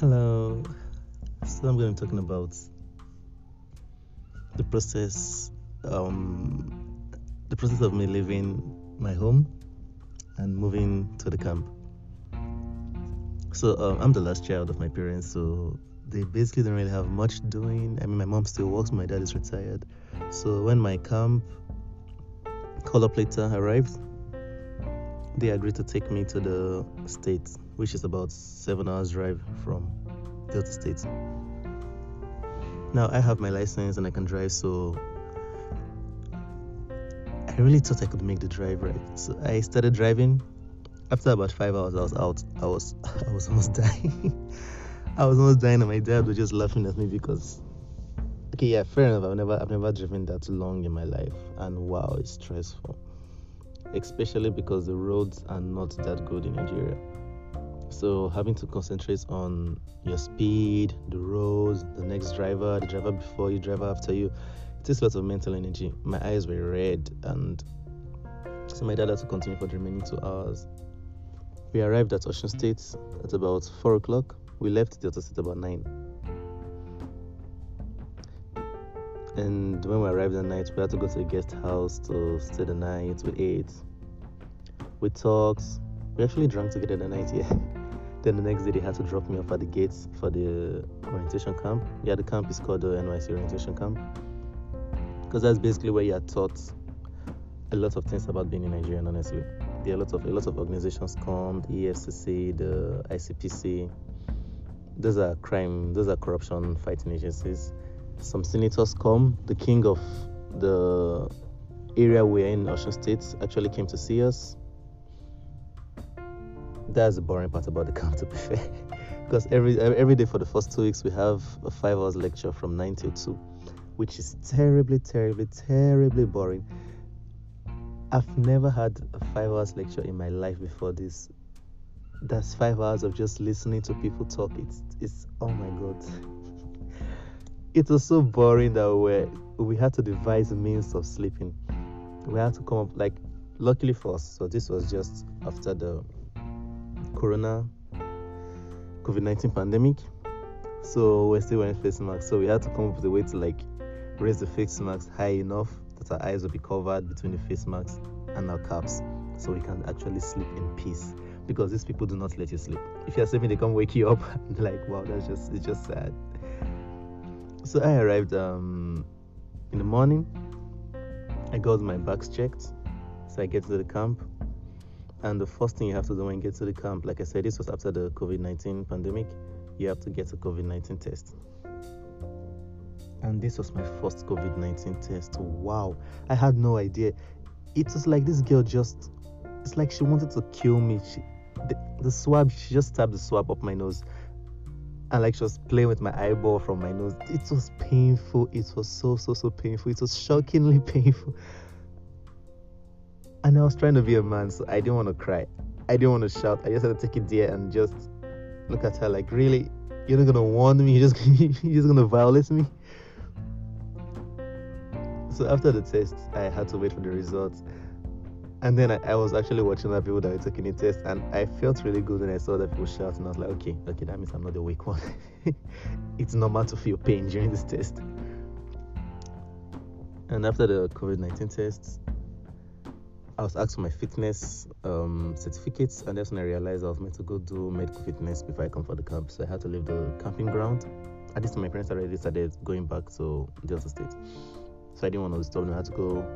Hello. So I'm going to be talking about the process, um, the process of me leaving my home and moving to the camp. So um, I'm the last child of my parents, so they basically don't really have much doing. I mean, my mom still works, my dad is retired. So when my camp call up later arrived, they agreed to take me to the States, which is about seven hours drive from Delta State. Now I have my license and I can drive, so I really thought I could make the drive right. So I started driving. After about five hours, I was out. I was I was almost dying. I was almost dying, and my dad was just laughing at me because okay, yeah, fair enough. I've never I've never driven that long in my life, and wow, it's stressful especially because the roads are not that good in Nigeria. So having to concentrate on your speed, the roads, the next driver, the driver before you, driver after you, it takes lots of mental energy. My eyes were red, and so my dad had to continue for the remaining two hours. We arrived at Osun State at about four o'clock. We left the other state about nine. And when we arrived at night, we had to go to the guest house to stay the night. We ate, we talked. We actually drank together the night, yeah. Then the next day, they had to drop me off at the gates for the orientation camp. Yeah, the camp is called the NYSC Orientation Camp. Because that's basically where you are taught a lot of things about being in Nigerian. honestly. There are a lot of a lot of organizations come, the EFCC, the ICPC. Those are crime, those are corruption fighting agencies some senators come. The king of the area we're in, Osun State, actually came to see us. That's the boring part about the camp, to be fair. because every every day for the first two weeks we have a five hours lecture from nine till two, which is terribly, terribly, terribly boring. I've never had a five hours lecture in my life before this. That's five hours of just listening to people talk. It's it's oh my god it was so boring that we we had to devise means of sleeping. We had to come up like luckily for us. So this was just after the Corona COVID nineteen pandemic. So we're still wearing face masks. So we had to come up with a way to like raise the face masks high enough that our eyes will be covered between the face masks and our caps, so we can actually sleep in peace. Because these people do not let you sleep. If you're sleeping, they come wake you up. like wow, that's just it's just sad. So I arrived um, in the morning. I got my bags checked. So I get to the camp. And the first thing you have to do when you get to the camp, like I said, this was after the COVID 19 pandemic, you have to get a COVID 19 test. And this was my first COVID 19 test. Wow. I had no idea. It was like this girl just, it's like she wanted to kill me. She, the, the swab, she just stabbed the swab up my nose and like she was playing with my eyeball from my nose. It was painful. It was so so so painful. It was shockingly painful. And I was trying to be a man, so I didn't want to cry. I didn't want to shout. I just had to take it there and just look at her like, really, you're not gonna warn me. You're just you're just gonna violate me. So after the test, I had to wait for the results. And then I, I, was actually watching other people that were taking the test, and I felt really good when I saw that people shouting. I was like, okay, okay, that means I'm not the weak one. it's normal to feel pain during this test. And after the COVID 19 tests, I was asked for my fitness um, certificates, and that's when I realized I was meant to go do medical fitness before I come for the camp. So I had to leave the camping ground. At this my parents already started going back to Delta State. So I didn't want to stop them. I had to go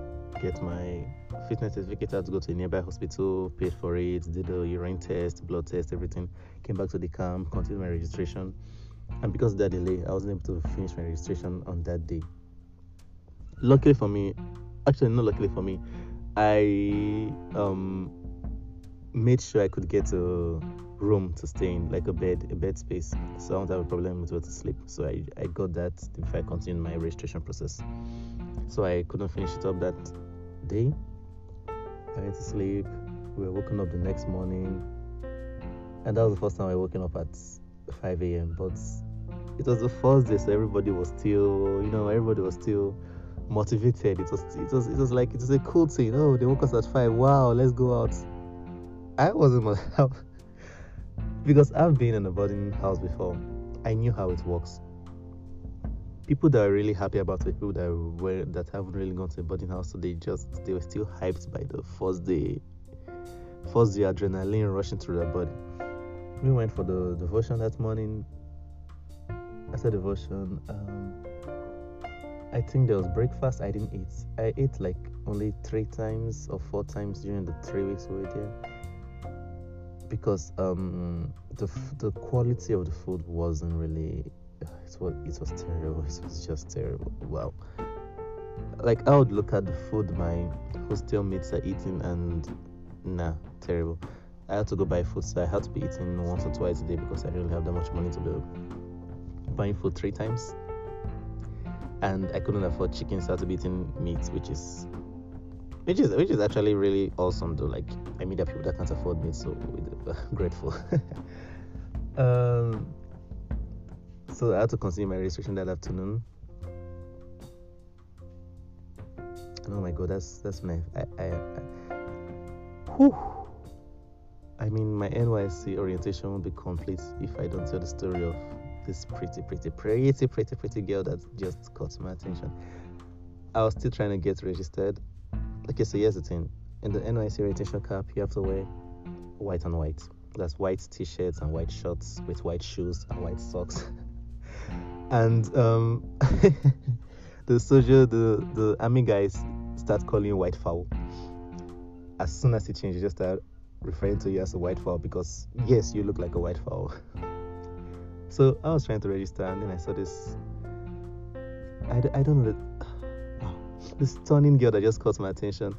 get my fitness certificate. I had to go to a nearby hospital, paid for it, did a urine test, blood test, everything. Came back to the camp, continued my registration. And because of that delay, I wasn't able to finish my registration on that day. Luckily for me, actually not luckily for me, I um made sure I could get a room to stay in, like a bed, a bed space. So I don't have a problem with where to sleep. So I, I got that if I continued my registration process. So I couldn't finish it up that day. I went to sleep. We were woken up the next morning. And that was the first time I woken up at 5 a.m. But it was the first day, so everybody was still, you know, everybody was still motivated. It was, it was, it was like it was a cool thing. Oh, they woke us at five. Wow, let's go out. I wasn't because I've been in a boarding house before, I knew how it works. People that are really happy about it, people that were that haven't really gone to a boarding house, so they just they were still hyped by the first day, first the adrenaline rushing through their body. We went for the devotion that morning. After devotion, um, I think there was breakfast. I didn't eat. I ate like only three times or four times during the three weeks we were there. Because um, the the quality of the food wasn't really it was it was terrible. It was just terrible. Wow. Like I would look at the food my hostel mates are eating and nah terrible. I had to go buy food so I had to be eating once or twice a day because I didn't have that much money to be buying food three times and I couldn't afford chicken so I had to be eating meat which is which is which is actually really awesome though. Like i there are people that can't afford meat, so we're grateful. Um so i had to continue my registration that afternoon. Oh my god that's that's my i i, I whew. I mean, my NYSC orientation won't be complete if I don't tell the story of this pretty, pretty, pretty, pretty, pretty girl that just caught my attention. I was still trying to get registered Okay, so here's the thing. In the NYSC orientation camp, you have to wear white and white. That's white t-shirts and white shorts with white shoes and white socks. and um, the soldier, the the army guys start calling you white fowl. As soon as it changes, just start referring to you as a white fowl because yes, you look like a white fowl. so I was trying to register, and then I saw this. I, I don't know this stunning girl that just caught my attention.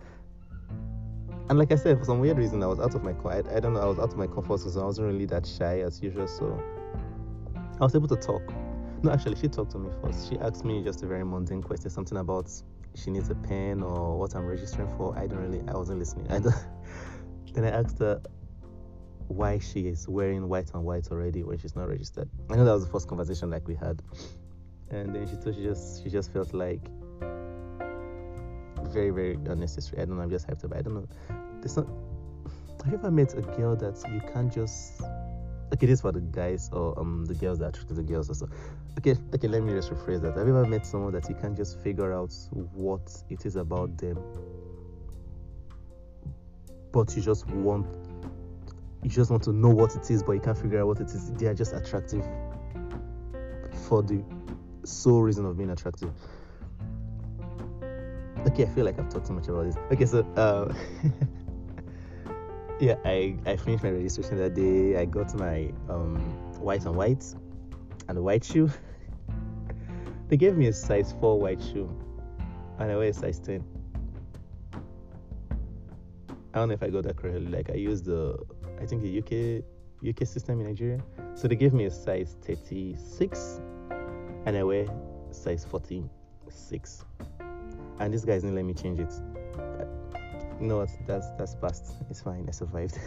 And like I said, for some weird reason, I was out of my I, I don't know, I was out of my comfort zone. I wasn't really that shy as usual, so I was able to talk. No, actually, she talked to me first. She asked me just a very mundane question, something about she needs a pen or what I'm registering for. I don't really, I wasn't listening. I don't, then I asked her why she is wearing white and white already when she's not registered. I know that was the first conversation like we had, and then she told she just she just felt like very, very unnecessary. I don't know. I'm just hyped up. I don't know. There's not. Have you ever met a girl that you can't just? Okay, this for the guys or um the girls that attract the girls also. Okay, okay. Let me just rephrase that. Have you ever met someone that you can't just figure out what it is about them, but you just want you just want to know what it is, but you can't figure out what it is. They are just attractive for the sole reason of being attractive. Okay, I feel like I've talked too much about this. Okay, so uh, yeah, I I finished my registration that day. I got my um white and white and a white shoe. they gave me a size four white shoe, and I wear a size ten. I don't know if I got that correctly. Like I used the I think the UK UK system in Nigeria. So they gave me a size 36 and I wear size 46 and this guy's didn't let me change it. You know what? That's that's past. It's fine. I survived.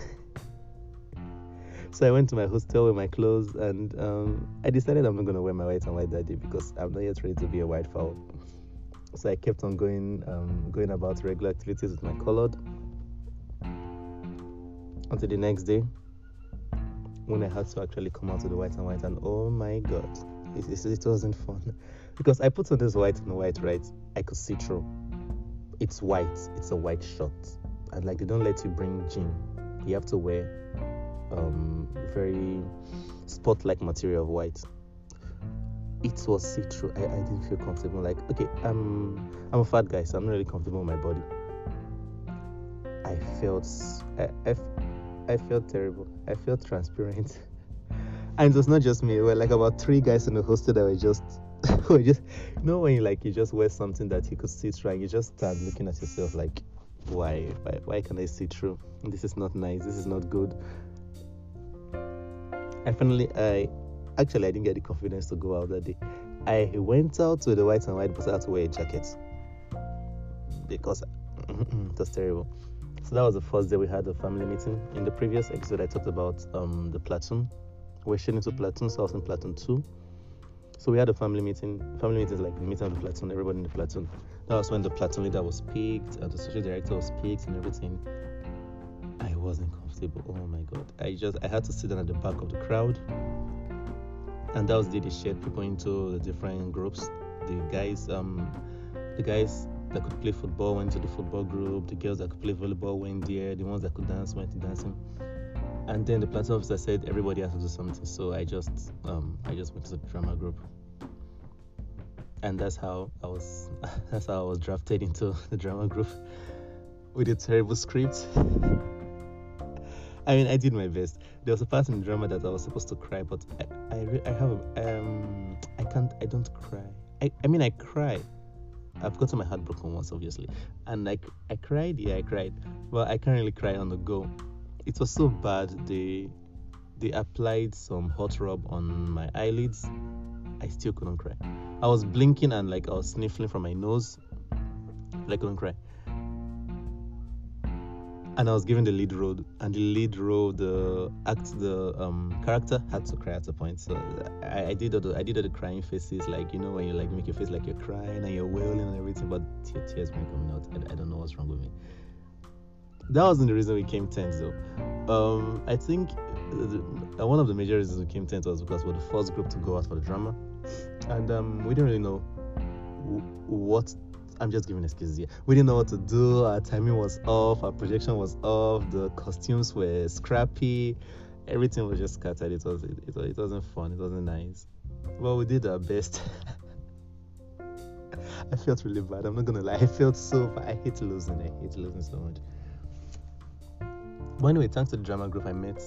so I went to my hostel with my clothes, and um, I decided I'm not gonna wear my white and white that day because I'm not yet ready to be a white fowl. So I kept on going, um, going about regular activities with my colored until the next day when I had to actually come out to the white and white, and oh my god, it, it, it wasn't fun because I put on this white and white, right? I could see through. It's white, it's a white shirt, and like they don't let you bring jean. You have to wear um very spot-like material of white. It was see-through. I, I didn't feel comfortable. Like, okay, I'm I'm a fat guy, so I'm not really comfortable with my body. I felt I, I, I felt terrible. I felt transparent. and it was not just me. We were like about three guys in the hostel that were just just you know when you like you just wear something that you could see through you just start looking at yourself like why why, why can I see through? This is not nice. This is not good. I finally I actually I didn't get the confidence to go out that day. I went out with the white and white, but I had to wear a jacket because it was terrible. So that was the first day we had a family meeting. In the previous episode, I talked about um, the platoon. We're shifting to platoon, so I was in platoon two. So we had a family meeting. Family meeting is like the meeting of the platoon, everybody in the platoon. That was when the platoon leader was picked, and the social director was picked, and everything. I wasn't comfortable. Oh my god! I just I had to sit down at the back of the crowd. and that was the shared people into the different groups. The guys, um, the guys that could play football went to the football group. The girls that could play volleyball went there. The ones that could dance went to dancing. And then the planting officer said everybody has to do something. So I just, um, I just went to the drama group and that's how I was that's how I was drafted into the drama group with a terrible script. I mean, I did my best. There was a part in the drama that I was supposed to cry, but I, I, I have, um, I can't, I don't cry. I, I mean, I cry. I've gotten my heart broken once, obviously, and like I cried, yeah, I cried, but I can't really cry on the go. It was so bad. They, they applied some hot rub on my eyelids. I still couldn't cry. I was blinking and like I was sniffling from my nose. I couldn't cry. And I was given the lead role, and the lead role, the act, the um, character had to cry at a point. So I, I did all the I did all the crying faces, like you know when you like make your face like you're crying and you're wailing and everything, but your tears weren't coming out. I, I don't know what's wrong with me. That wasn't the reason we came tenth though. Um, I think the, one of the major reasons we came tenth was because we're the first group to go out for the drama and um, we didn't really know what. I'm just giving excuses here. We didn't know what to do. Our timing was off. Our projection was off. The costumes were scrappy. Everything was just scattered. It was it, it, it wasn't fun. It wasn't nice. But we did our best. I felt really bad. I'm not gonna lie. I felt so bad. I hate losing. I hate losing so much. But anyway, thanks to the drama group I met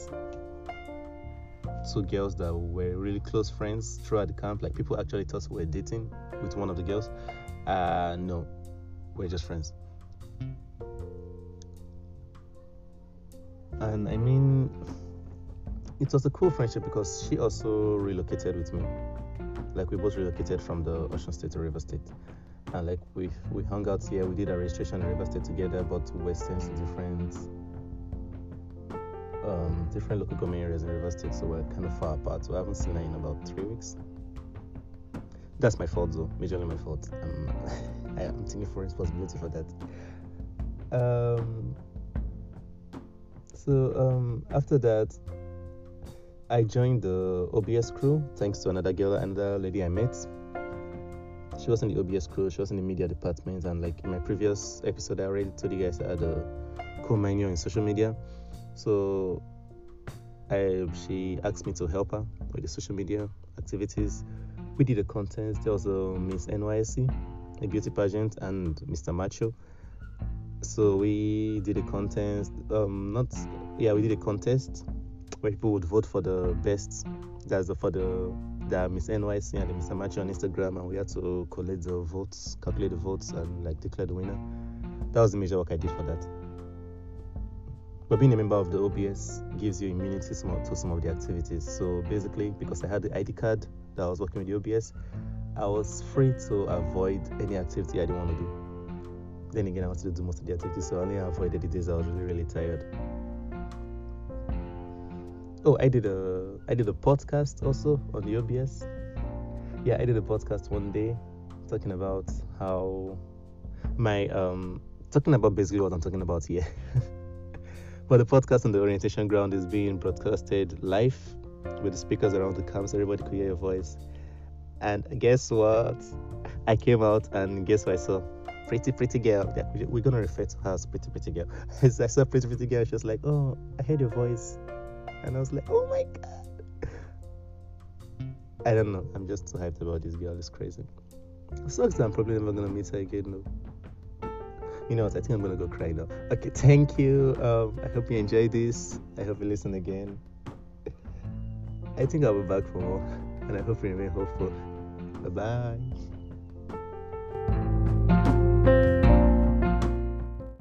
two girls that were really close friends throughout the camp. Like people actually thought we were dating with one of the girls. Uh, no, we're just friends. And I mean, it was a cool friendship because she also relocated with me. Like we both relocated from the Osun State to River State. And like we we hung out here, we did our registration in River State together, but we were since different um, different local government areas in River State, so we're kind of far apart. So I haven't seen her in about three weeks. That's my fault, though. Majorly my fault. I'm, I am taking full responsibility for that. Um, so um, after that, I joined the OBS crew thanks to another girl, another lady I met. She was in the OBS crew. She was in the media department, and like in my previous episode, I already told you guys I had a co-minor in social media. So I, she asked me to help her with the social media activities. We did a contest. There was a Miss NYSC, a beauty pageant, and Mr. Macho. So we did a contest. Um, not yeah, we did a contest where people would vote for the best. That's for the Miss NYSC and the Mr. Macho on Instagram, and we had to collect the votes, calculate the votes, and like declare the winner. That was the major work I did for that. But being a member of the OBS gives you immunity to some of the activities. So basically, because I had the ID card that I was working with the OBS, I was free to avoid any activity I didn't want to do. Then again, I wanted to do most of the activities, so I only avoided the days I was really, really tired. Oh, I did a I did a podcast also on the OBS. Yeah, I did a podcast one day talking about how my um talking about basically what I'm talking about here. But the podcast on the orientation ground is being broadcasted live with the speakers around the camp so everybody could hear your voice. And guess what? I came out and guess what I saw? Pretty, pretty girl. Yeah, we're gonna refer to her as pretty, pretty girl. I saw pretty, pretty girl. She was like, "Oh, I heard your voice," and I was like, "Oh my god!" I don't know. I'm just too hyped about this girl. It's crazy. It sucks that I'm probably never gonna meet her again. though you know what? I think I'm gonna go cry now. Okay, thank you. Um, I hope you enjoyed this. I hope you listen again. I think I'll be back for more, and I hope you remain hopeful. Bye bye.